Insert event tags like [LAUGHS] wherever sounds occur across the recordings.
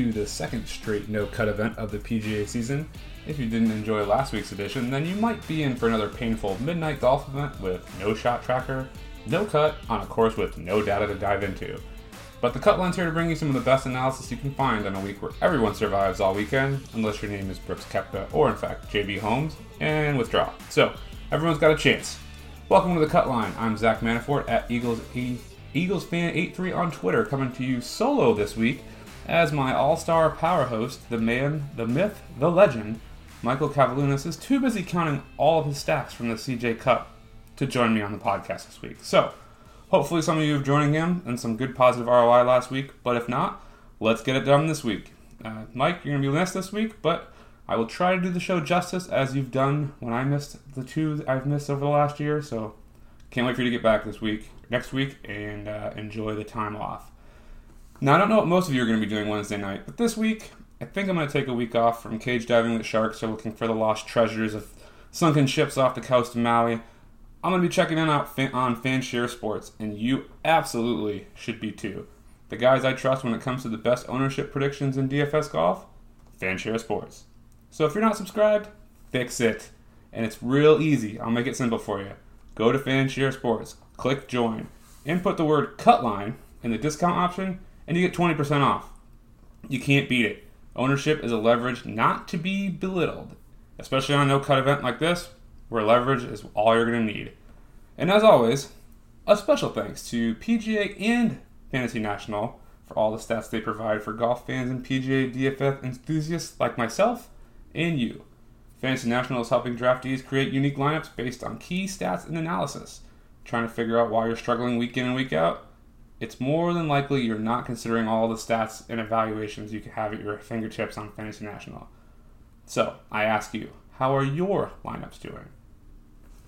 To the second straight no cut event of the PGA season. If you didn't enjoy last week's edition, then you might be in for another painful midnight golf event with no shot tracker, no cut, on a course with no data to dive into. But the cut line's here to bring you some of the best analysis you can find on a week where everyone survives all weekend, unless your name is Brooks Koepka or, in fact, JB Holmes, and withdraw. So, everyone's got a chance. Welcome to the cut line. I'm Zac Manafort at Eagles Eagles fan 83 on Twitter, coming to you solo this week as my all-star power host, the man, the myth, the legend, Michael Cavalunas is too busy counting all of his stacks from the CJ Cup to join me on the podcast this week. So, hopefully some of you have joining him and some good positive ROI last week, but if not, let's get it done this week. Uh, Mike, you're going to be missed this week, but I will try to do the show justice as you've done when I missed the two I've missed over the last year, so can't wait for you to get back this week, next week, and uh, enjoy the time off. Now, I don't know what most of you are going to be doing Wednesday night, but this week, I think I'm going to take a week off from cage diving with sharks or looking for the lost treasures of sunken ships off the coast of Maui. I'm going to be checking in out on Fanshare Sports, and you absolutely should be too. The guys I trust when it comes to the best ownership predictions in DFS golf, Fanshare Sports. So if you're not subscribed, fix it. And it's real easy. I'll make it simple for you. Go to Fanshare Sports, click join, input the word cutline in the discount option, and you get 20% off. You can't beat it. Ownership is a leverage not to be belittled, especially on a no cut event like this, where leverage is all you're going to need. And as always, a special thanks to PGA and Fantasy National for all the stats they provide for golf fans and PGA DFS enthusiasts like myself and you. Fantasy National is helping draftees create unique lineups based on key stats and analysis. Trying to figure out why you're struggling week in and week out? It's more than likely you're not considering all the stats and evaluations you can have at your fingertips on Fantasy National. So, I ask you, how are your lineups doing?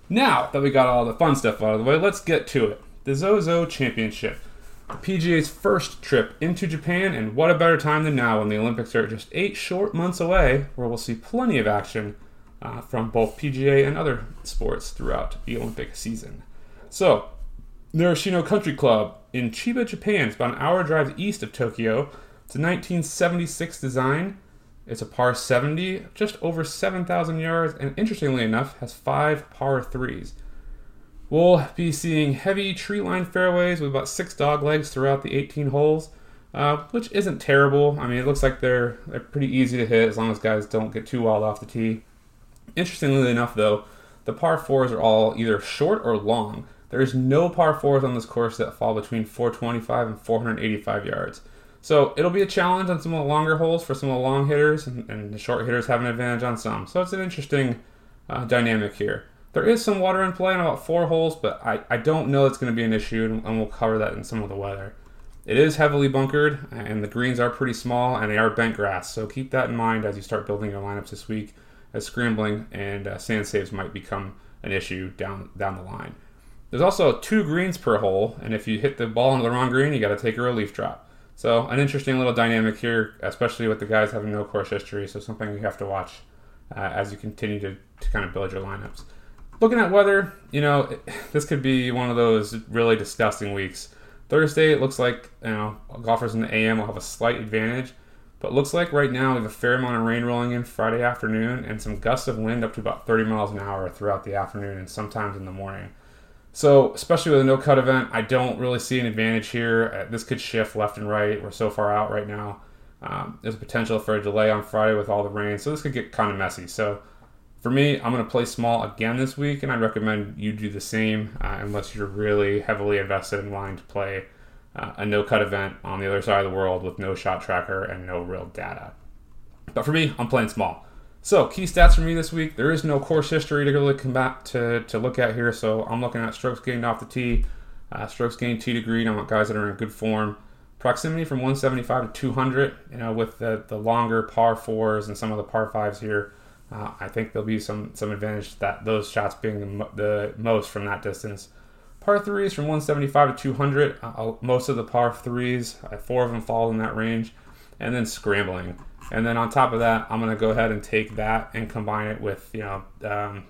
Now that we got all the fun stuff out of the way, let's get to it. The Zozo Championship, the PGA's first trip into Japan, and what a better time than now when the Olympics are just eight short months away, where we'll see plenty of action uh, from both PGA and other sports throughout the Olympic season. So, Narashino Country Club in Chiba, Japan. It's about an hour drive east of Tokyo. It's a 1976 design. It's a par 70, just over 7,000 yards, and interestingly enough, has five par threes. We'll be seeing heavy tree lined fairways with about six dog legs throughout the 18 holes, uh, which isn't terrible. I mean, it looks like they're, they're pretty easy to hit as long as guys don't get too wild off the tee. Interestingly enough, though, the par fours are all either short or long. There is no par fours on this course that fall between 425 and 485 yards. So it'll be a challenge on some of the longer holes for some of the long hitters, and, and the short hitters have an advantage on some. So it's an interesting uh, dynamic here. There is some water in play on about four holes, but I, I don't know it's going to be an issue, and, and we'll cover that in some of the weather. It is heavily bunkered, and the greens are pretty small, and they are bent grass. So keep that in mind as you start building your lineups this week, as scrambling and uh, sand saves might become an issue down down the line. There's also two greens per hole, and if you hit the ball into the wrong green, you got to take a relief drop. So an interesting little dynamic here, especially with the guys having no course history. So something you have to watch uh, as you continue to, to kind of build your lineups. Looking at weather, you know, [SIGHS] this could be one of those really disgusting weeks. Thursday, it looks like you know golfers in the AM will have a slight advantage, but looks like right now we have a fair amount of rain rolling in Friday afternoon and some gusts of wind up to about 30 miles an hour throughout the afternoon and sometimes in the morning. So, especially with a no cut event, I don't really see an advantage here. Uh, this could shift left and right. We're so far out right now. Um, there's a potential for a delay on Friday with all the rain, so this could get kind of messy. So, for me, I'm going to play small again this week, and I'd recommend you do the same uh, unless you're really heavily invested in wanting to play uh, a no cut event on the other side of the world with no shot tracker and no real data. But for me, I'm playing small. So, key stats for me this week. There is no course history to really come back to, to look at here. So, I'm looking at strokes gained off the tee, uh, strokes gained tee to green. I want guys that are in good form. Proximity from 175 to 200, you know, with the, the longer par fours and some of the par fives here. Uh, I think there'll be some some advantage that those shots being the, the most from that distance. Par threes from 175 to 200. Uh, most of the par threes, uh, four of them fall in that range, and then scrambling. And then on top of that, I'm going to go ahead and take that and combine it with, you know, um,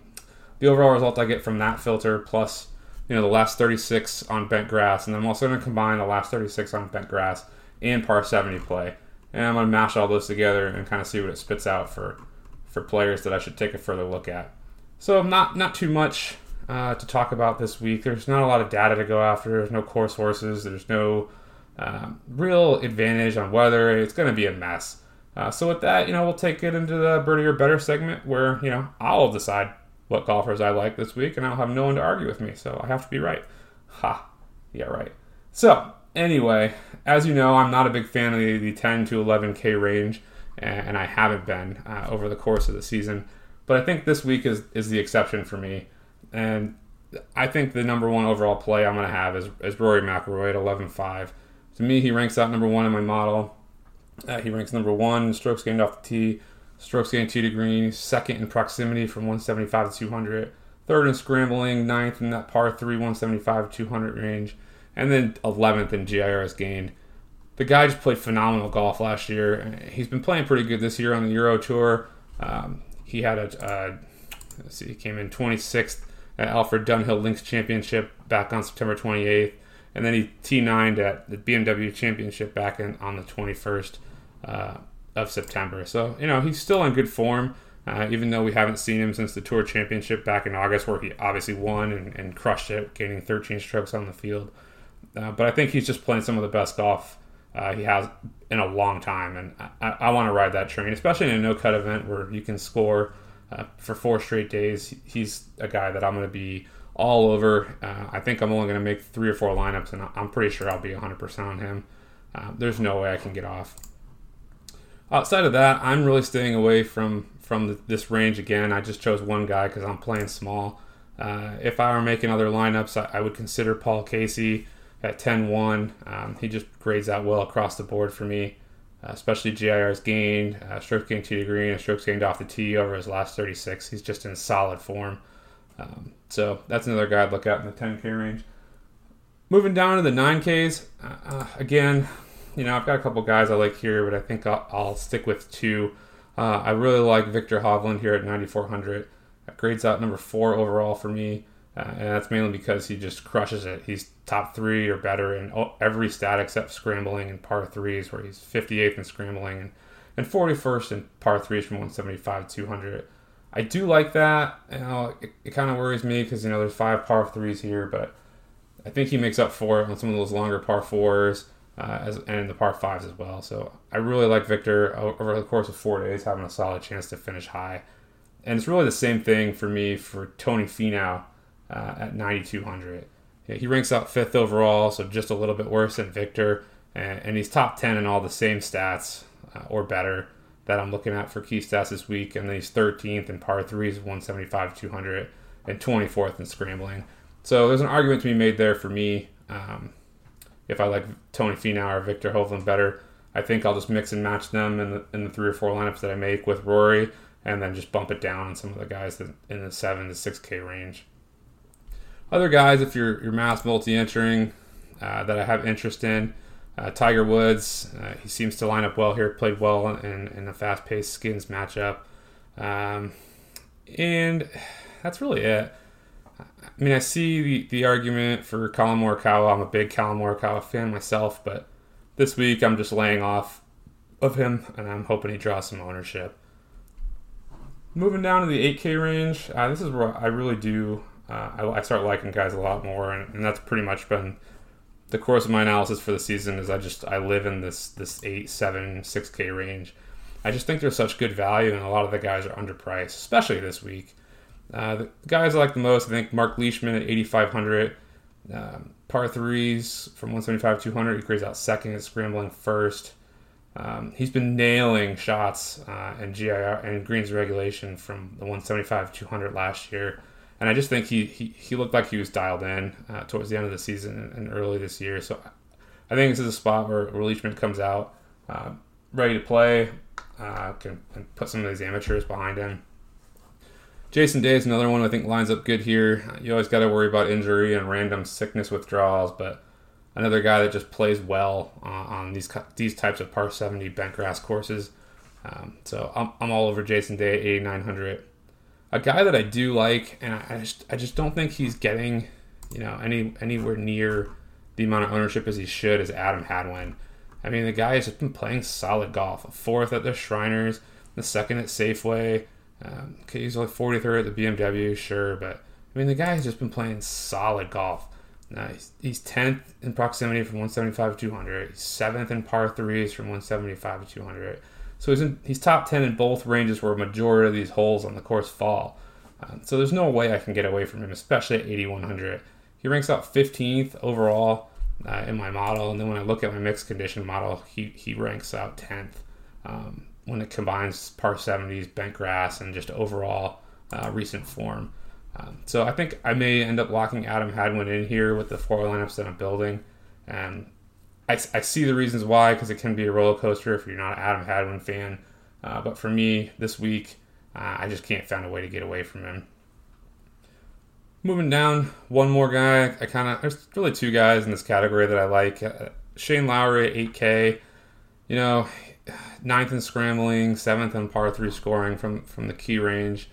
the overall result I get from that filter plus, you know, the last 36 on bent grass. And I'm also going to combine the last 36 on bent grass and par 70 play. and I'm going to mash all those together and kind of see what it spits out for for players that I should take a further look at. So not not too much uh, to talk about this week. There's not a lot of data to go after. There's no course horses. There's no um, real advantage on weather. It's going to be a mess. Uh, so with that, you know, we'll take it into the birdie or better segment where you know I'll decide what golfers I like this week, and I'll have no one to argue with me. So I have to be right. Ha, yeah, right. So anyway, as you know, I'm not a big fan of the, the 10 to 11k range, and I haven't been uh, over the course of the season. But I think this week is is the exception for me, and I think the number one overall play I'm going to have is, is Rory McIlroy at 11.5. To me, he ranks out number one in my model. Uh, he ranks number one in strokes gained off the tee, strokes gained tee to green, second in proximity from 175 to 200, third in scrambling, ninth in that par 3 175 to 200 range, and then 11th in GIRs gained. The guy just played phenomenal golf last year. He's been playing pretty good this year on the Euro Tour. Um, he had a, let's see, he came in 26th at Alfred Dunhill Links Championship back on September 28th and then he T9'd at the BMW Championship back in, on the 21st uh, of September. So, you know, he's still in good form, uh, even though we haven't seen him since the Tour Championship back in August, where he obviously won and, and crushed it, gaining 13 strokes on the field. Uh, but I think he's just playing some of the best golf uh, he has in a long time, and I, I want to ride that train, especially in a no cut event where you can score uh, for four straight days. He's a guy that I'm going to be all over. Uh, I think I'm only going to make three or four lineups, and I'm pretty sure I'll be 100% on him. Uh, there's no way I can get off. Outside of that, I'm really staying away from from the, this range again. I just chose one guy because I'm playing small. Uh, if I were making other lineups, I, I would consider Paul Casey at 10-1. Um, he just grades out well across the board for me, uh, especially GIR's gained, uh, strokes gained tee to green, and strokes gained off the tee over his last 36. He's just in solid form. Um, so that's another guy I'd look at in the 10K range. Moving down to the 9Ks, uh, uh, again, you know, I've got a couple guys I like here, but I think I'll, I'll stick with two. Uh, I really like Viktor Hovland here at 9,400. That grades out number four overall for me, uh, and that's mainly because he just crushes it. He's top three or better in every stat except scrambling and par threes, where he's 58th in scrambling and, and 41st in par threes from 175 to 200. I do like that. You know, it, it kind of worries me because you know there's five par threes here, but I think he makes up for it on some of those longer par fours uh, as, and the par fives as well. So I really like Viktor over the course of four days having a solid chance to finish high, and it's really the same thing for me for Tony Finau uh, at 9200. Yeah, he ranks out fifth overall, so just a little bit worse than Viktor, and, and he's top 10 in all the same stats uh, or better that I'm looking at for key stats this week, and then he's 13th in par threes, 175, 200, and 24th in scrambling. So there's an argument to be made there for me. Um, if I like Tony Finau or Viktor Hovland better, I think I'll just mix and match them in the, in the three or four lineups that I make with Rory, and then just bump it down on some of the guys that in the seven to six K range. Other guys, if you're you're mass multi entering, uh, that I have interest in, uh, Tiger Woods, uh, he seems to line up well here, played well in, in a fast paced skins matchup. Um, and that's really it. I mean, I see the, the argument for Collin Morikawa. I'm a big Collin Morikawa fan myself, but this week I'm just laying off of him, and I'm hoping he draws some ownership. Moving down to the 8K range, uh, this is where I really do. Uh, I, I, start liking guys a lot more, and, and that's pretty much been the course of my analysis for the season is I just I live in this this eight, seven, six K range. I just think there's such good value, and a lot of the guys are underpriced, especially this week. Uh, the guys I like the most, I think Mark Leishman at 8,500, um, par threes from 175 200. He grades out second, scrambling first. Um, he's been nailing shots uh, and GIR and greens regulation from the 175 200 last year and I just think he, he, he looked like he was dialed in uh, towards the end of the season and, early this year. So I think this is a spot where, where Leishman comes out uh, ready to play, uh, can, can, put some of these amateurs behind him. Jason Day is another one I think lines up good here. You always got to worry about injury and random sickness withdrawals, but another guy that just plays well uh, on these these types of par 70 bent grass courses. Um, so I'm, I'm all over Jason Day, 8900 a guy that I do like, and I just I just don't think he's getting you know any anywhere near the amount of ownership as he should is Adam Hadwin. I mean, the guy has just been playing solid golf. Fourth at the Shriners, the second at Safeway. Um, okay, he's like 43rd at the BMW, sure, but I mean, the guy has just been playing solid golf. Now, he's, he's 10th in proximity from 175 to 200. He's 7th in par threes from 175 to 200. So he's, in, he's top 10 in both ranges where a majority of these holes on the course fall. Um, so there's no way I can get away from him, especially at 8100. He ranks out 15th overall uh, in my model, and then when I look at my mixed condition model, he, he ranks out 10th um, when it combines par 70s, bent grass, and just overall uh, recent form. Um, so I think I may end up locking Adam Hadwin in here with the four lineups that I'm building. And I, I see the reasons why because it can be a roller coaster if you're not an Adam Hadwin fan. Uh, but for me this week, uh, I just can't find a way to get away from him. Moving down, one more guy. I kind of there's really two guys in this category that I like. Uh, Shane Lowry at 8K. You know, ninth in scrambling, seventh in par three scoring from from the key range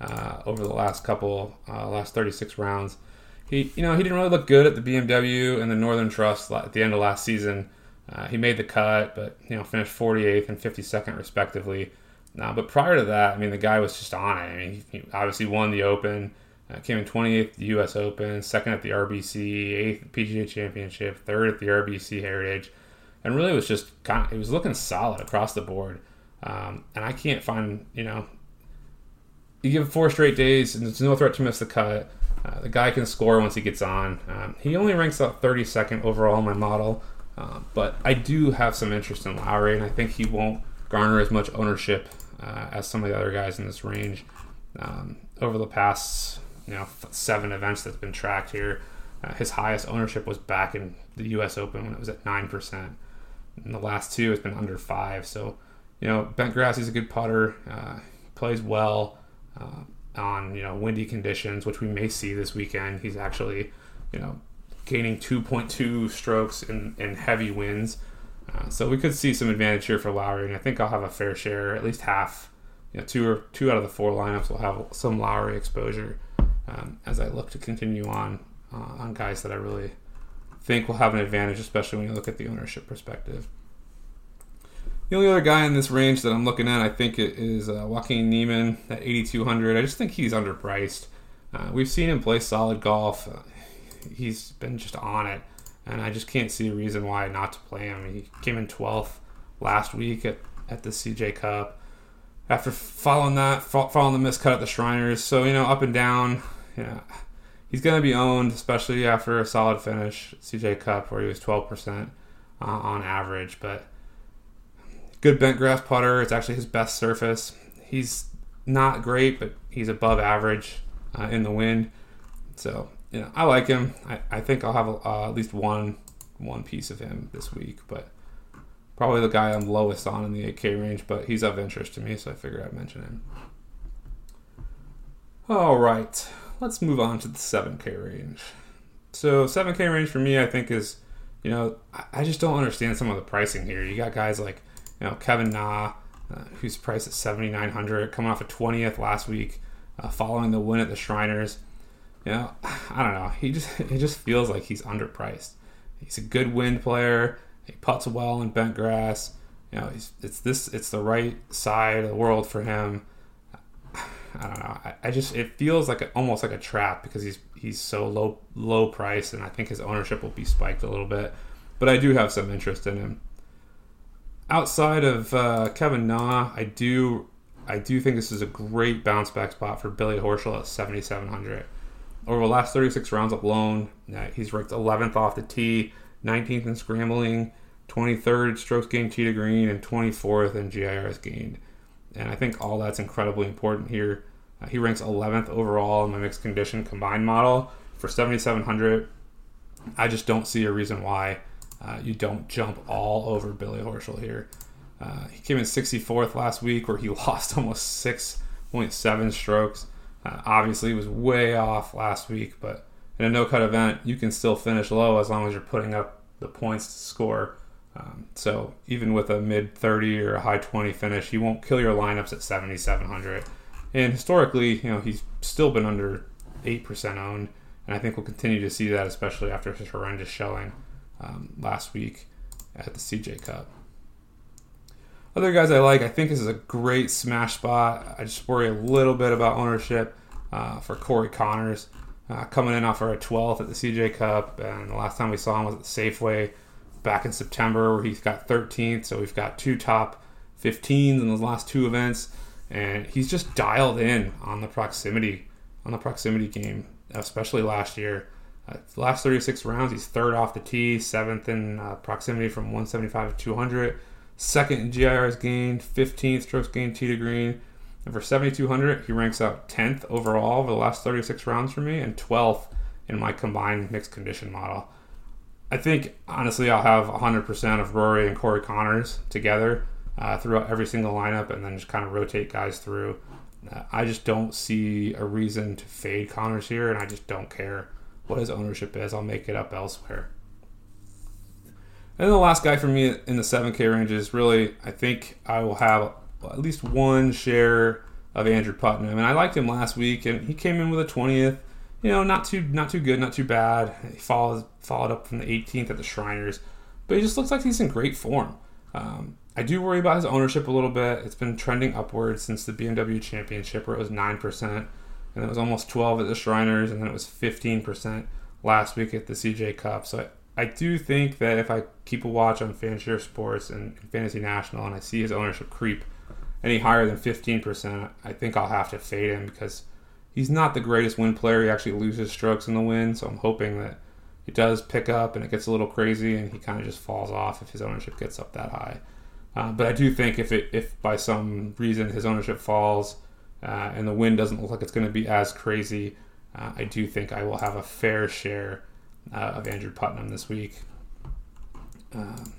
uh, over the last couple, uh, last 36 rounds. He, you know, he didn't really look good at the BMW and the Northern Trust at the end of last season. Uh, he made the cut, but you know, finished 48th and 52nd respectively. Now, but prior to that, I mean, the guy was just on it. I mean, he obviously won the Open, uh, came in 28th at the U.S. Open, second at the RBC, eighth at the PGA Championship, third at the RBC Heritage, and really was just kind of, it was looking solid across the board. Um, and I can't find, you know, you give four straight days, and there's no threat to miss the cut. Uh, the guy can score once he gets on. Um, he only ranks up 32nd overall in my model, uh, but I do have some interest in Lowry, and I think he won't garner as much ownership uh, as some of the other guys in this range. Um, over the past, you know, seven events that's been tracked here, uh, his highest ownership was back in the U.S. Open when it was at nine percent. In the last two, it's been under five. So, you know, Bent Grass is a good putter, uh, plays well on you know windy conditions, which we may see this weekend. He's actually you know gaining 2.2 strokes in, in heavy winds. Uh, so we could see some advantage here for Lowry, and I think I'll have a fair share, at least half. You know, two or two out of the four lineups will have some Lowry exposure um, as I look to continue on uh, on guys that I really think will have an advantage, especially when you look at the ownership perspective. The only other guy in this range that I'm looking at, I think, it is uh, Joaquin Niemann at 8,200. I just think he's underpriced. Uh, we've seen him play solid golf. Uh, he's been just on it, and I just can't see a reason why not to play him. He came in 12th last week at, at the CJ Cup. After following that, following the miscut at the Shriners, so you know, up and down, know, he's going to be owned, especially after a solid finish CJ Cup where he was 12% uh, on average. But good bent grass putter. It's actually his best surface. He's not great, but he's above average uh, in the wind. So you know, I like him. I, I think I'll have uh, at least one one piece of him this week, but probably the guy I'm lowest on in the 8K range. But he's of interest to me, so I figured I'd mention him. All right, let's move on to the 7K range. So 7K range for me, I think is, you know, I just don't understand some of the pricing here. You got guys like you know, Kevin Na, uh, who's priced at 7,900, coming off a 20th last week, uh, following the win at the Shriners. You know, [SIGHS] I don't know. He just [LAUGHS] it just feels like he's underpriced. He's a good wind player. He puts well in bent grass. You know, it's this it's the right side of the world for him. [SIGHS] I don't know. I, I just it feels like a, almost like a trap because he's he's so low low price, and I think his ownership will be spiked a little bit. But I do have some interest in him outside of uh, Kevin Na, I do I do think this is a great bounce back spot for Billy Horschel at 7,700. Over the last 36 rounds alone, uh, he's ranked 11th off the tee, 19th in scrambling, 23rd strokes gained tee to green, and 24th in GIRs gained. And I think all that's incredibly important here. Uh, he ranks 11th overall in my mixed condition combined model for 7,700. I just don't see a reason why uh, you don't jump all over Billy Horschel here. Uh, he came in 64th last week, where he [LAUGHS] lost almost 6.7 strokes. Uh, obviously, he was way off last week, but in a no cut event, you can still finish low as long as you're putting up the points to score. Um, so even with a mid 30 or a high 20 finish, he won't kill your lineups at 7,700. And historically, you know, he's still been under 8% owned, and I think we'll continue to see that, especially after his horrendous showing um, last week. at the CJ Cup. Other guys I like, I think this is a great smash spot. I just worry a little bit about ownership uh, for Corey Conners. Uh, coming in off of a 12th at the CJ Cup, and the last time we saw him was at the Safeway back in September, where he got 13th. So we've got two top 15s in those last two events, and he's just dialed in on the proximity on the proximity game, especially last year. Uh, last 36 rounds, he's third off the tee, seventh in uh, proximity from 175 to 200, second in GIRs gained, 15th strokes gained tee to green. And for 7,200, he ranks out 10th overall over the last 36 rounds for me and 12th in my combined mixed condition model. I think, honestly, I'll have 100% of Rory and Corey Conners together uh, throughout every single lineup and then just kind of rotate guys through. Uh, I just don't see a reason to fade Conners here, and I just don't care what his ownership is. I'll make it up elsewhere. And the last guy for me in the 7K range is really, I think I will have at least one share of Andrew Putnam. And I liked him last week, and he came in with a 20th. You know, not too not too good, not too bad. He followed followed up from the 18th at the Shriners, but he just looks like he's in great form. Um, I do worry about his ownership a little bit. It's been trending upwards since the BMW Championship, where it was nine percent, and it was almost 12 at the Shriners, and then it was 15 percent last week at the CJ Cup. So I, I, do think that if I keep a watch on Fanshare Sports and, Fantasy National, and I see his ownership creep any higher than 15 percent, I think I'll have to fade him because he's not the greatest win player. He actually loses strokes in the win, so I'm hoping that he does pick up and it gets a little crazy, and he kind of just falls off if his ownership gets up that high. Uh, but I do think if it if by some reason his ownership falls uh, and the wind doesn't look like it's going to be as crazy, uh, I do think I will have a fair share uh, of Andrew Putnam this week. Um,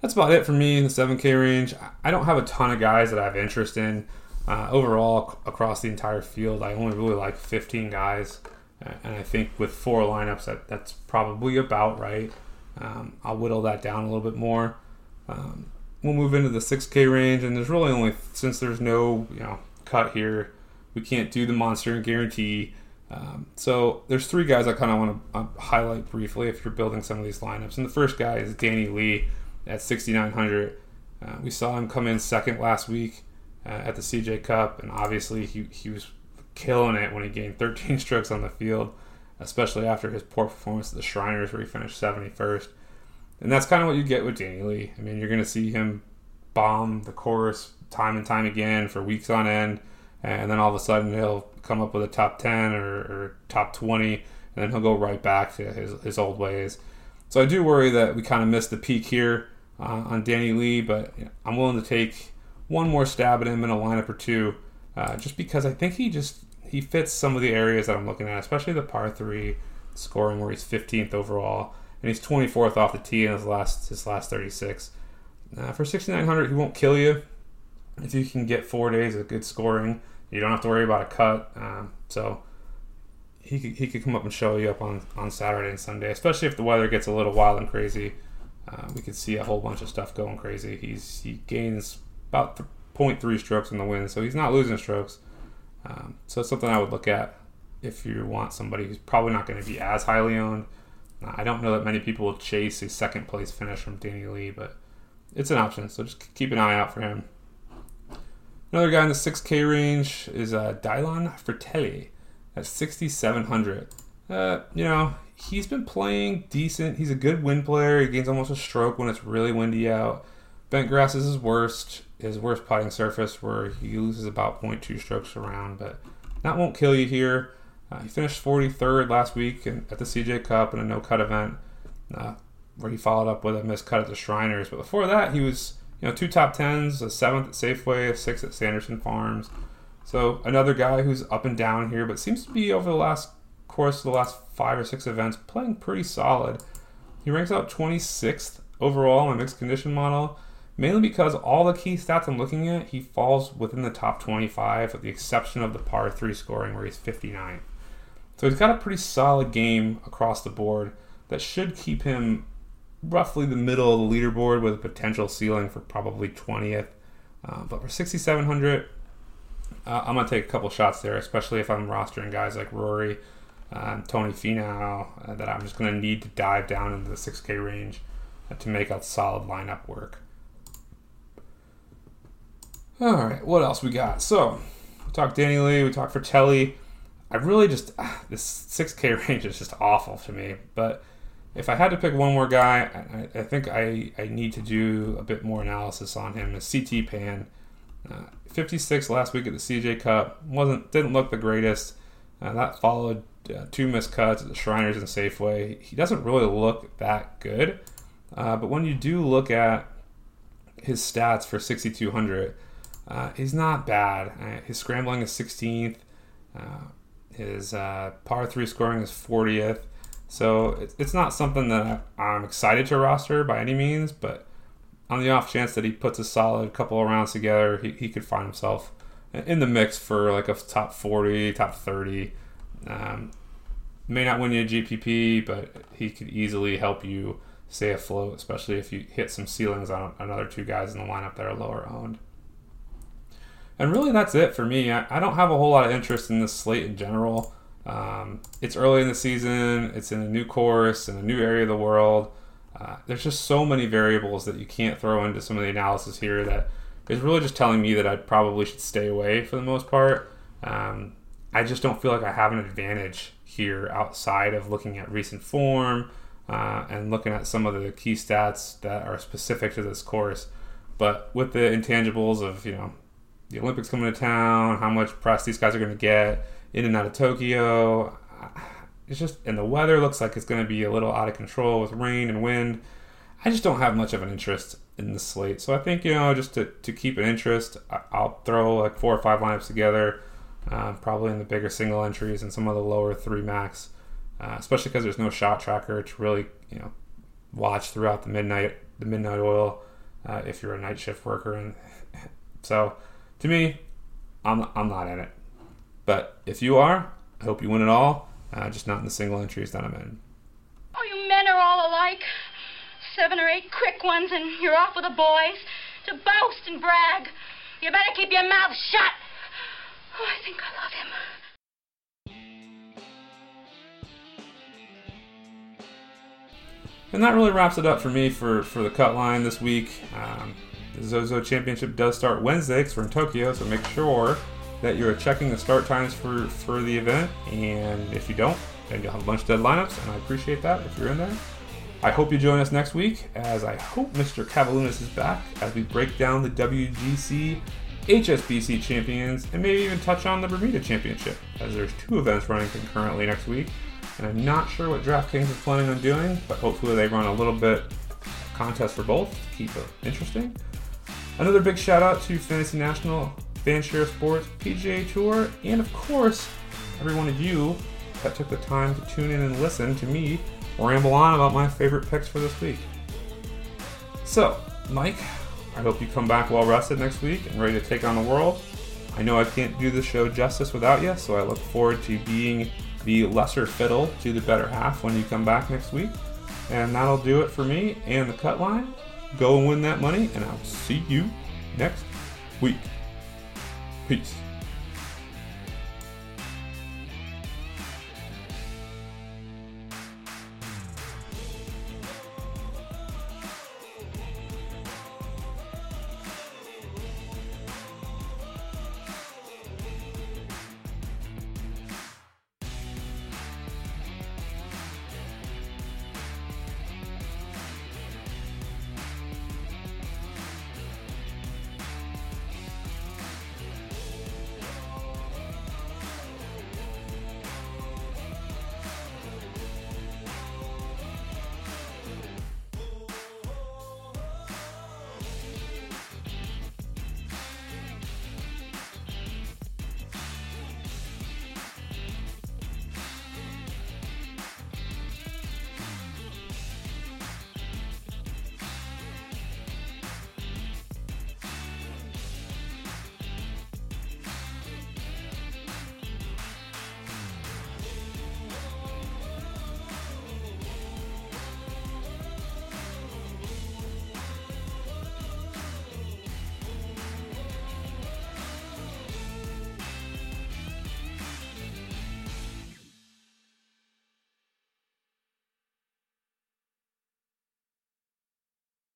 that's about it for me in the 7K range. I don't have a ton of guys that I have interest in. Uh, overall, across the entire field, I only really like 15 guys. Uh, and I think with four lineups, that, that's probably about right. Um, I'll whittle that down a little bit more. Um, we'll move into the 6K range, and there's really only since there's no you know cut here, we can't do the monster and guarantee. Um, so there's three guys I kind of want to uh, highlight briefly if you're building some of these lineups. And the first guy is Danny Lee at 6,900. Uh, we saw him come in second last week uh, at the CJ Cup, and obviously he, he was killing it when he gained 13 [LAUGHS] strokes on the field, especially after his poor performance at the Shriners where he finished 71st. And that's kind of what you get with Danny Lee. I mean, you're going to see him bomb the chorus time and time again for weeks on end, and then all of a sudden he'll come up with a top 10 or, or top 20, and then he'll go right back to his, his old ways. So I do worry that we kind of missed the peak here uh, on Danny Lee, but I'm willing to take one more stab at him in a lineup or two, uh, just because I think he just he fits some of the areas that I'm looking at, especially the par three scoring where he's 15th overall and he's 24th off the tee in his last his last 36. Uh, for 6,900, he won't kill you if you can get four days of good scoring. You don't have to worry about a cut. Um, so he could, he could come up and show you up on, on Saturday and Sunday, especially if the weather gets a little wild and crazy. Uh, we could see a whole bunch of stuff going crazy. He's he gains about 0.3 strokes in the wind, so he's not losing strokes. Um, so it's something I would look at if you want somebody who's probably not going to be as highly owned I don't know that many people will chase a second place finish from Danny Lee, but it's an option. So just keep an eye out for him. Another guy in the 6K range is uh, Dylan Frittelli at 6,700. Uh, you know, he's been playing decent. He's a good wind player. He gains almost a stroke when it's really windy out. Bent grass is his worst, his worst putting surface, where he loses about 0.2 strokes around, but that won't kill you here. Uh, he finished 43rd last week in, at the CJ Cup in a no cut event, uh, where he followed up with a missed cut at the Shriners. But before that, he was you know two top tens, a seventh at Safeway, a sixth at Sanderson Farms. So another guy who's up and down here, but seems to be over the last course of the last five or six events playing pretty solid. He ranks out 26th overall in mixed condition model, mainly because all the key stats I'm looking at, he falls within the top 25, with the exception of the par 3 scoring where he's 59. So he's got a pretty solid game across the board that should keep him roughly the middle of the leaderboard with a potential ceiling for probably 20th. Uh, but for 6,700, uh, I'm going to take a couple shots there, especially if I'm rostering guys like Rory, uh, Tony Finau, uh, that I'm just going to need to dive down into the 6K range. to make a solid lineup work. All right, what else we got? So, we talked Danny Lee, we talked Frittelli. I really just ah, this 6K [LAUGHS] range is just awful to me. But if I had to pick one more guy, I, I think I, I need to do a bit more analysis on him. Is CT Pan, uh, 56 last week at the CJ Cup wasn't didn't look the greatest. Uh, that followed uh, two missed cuts at the Shriners and Safeway. He doesn't really look that good. Uh, but when you do look at his stats for 6200 uh, he's not bad. Uh, his scrambling is 16th. Uh, his par 3 scoring is 40th. So it's, not something that I'm excited to roster by any means, but on the off chance that he puts a solid couple of rounds together, he, he could find himself in the mix for like a top 40, top 30. Um, may not win you a GPP, but he could easily help you stay afloat, especially if you hit some ceilings on another two guys in the lineup that are lower owned. And really, that's it for me. I, I don't have a whole lot of interest in this slate in general. Um, it's early in the season, it's in a new course, in a new area of the world. Uh, there's just so many variables that you can't throw into some of the analysis here that is really just telling me that I probably should stay away for the most part. Um, I just don't feel like I have an advantage here outside of looking at recent form uh, and looking at some of the key stats that are specific to this course. But with the intangibles of, you know, the Olympics coming to town, how much press these guys are going to get in and out of Tokyo. It's just, and the weather looks like it's going to be a little out of control with rain and wind. I just don't have much of an interest in the slate. So I think, you know, just to, to keep an interest, I'll throw like four or five lineups together, uh, probably in the bigger single entries and some of the lower three max, uh, especially because there's no shot tracker to really, you know, watch throughout the midnight, the midnight oil uh, if you're a night shift worker. And [LAUGHS] so, to me, I'm, I'm not in it. But if you are, I hope you win it all, uh, just not in the single entries that I'm in. Oh, you men are all alike. Seven or eight quick ones, and you're off with the boys to boast and brag. You better keep your mouth shut. Oh, I think I love him. And that really wraps it up for me for, for the cut line this week. Um, the Zozo Championship does start Wednesday because we're in Tokyo, so make sure that you're checking the start times for, for the event. And if you don't, then you'll have a bunch of dead lineups, and I appreciate that if you're in there. I hope you join us next week, as I hope Mr. Cavalunas is back as we break down the WGC HSBC champions and maybe even touch on the Bermuda Championship, as there's two events running concurrently next week. And I'm not sure what DraftKings is planning on doing, but hopefully they run a little bit contest for both to keep it interesting. Another big shout out to Fantasy National, Fanshare Sports, PGA Tour, and of course, every one of you that took the time to tune in and listen to me ramble on about my favorite picks for this week. So, Mike, I hope you come back well rested next week and ready to take on the world. I know I can't do the show justice without you, so I look forward to being the lesser fiddle to the better half when you come back next week. And that'll do it for me and the cut line. Go and win that money, and I'll see you next week. Peace.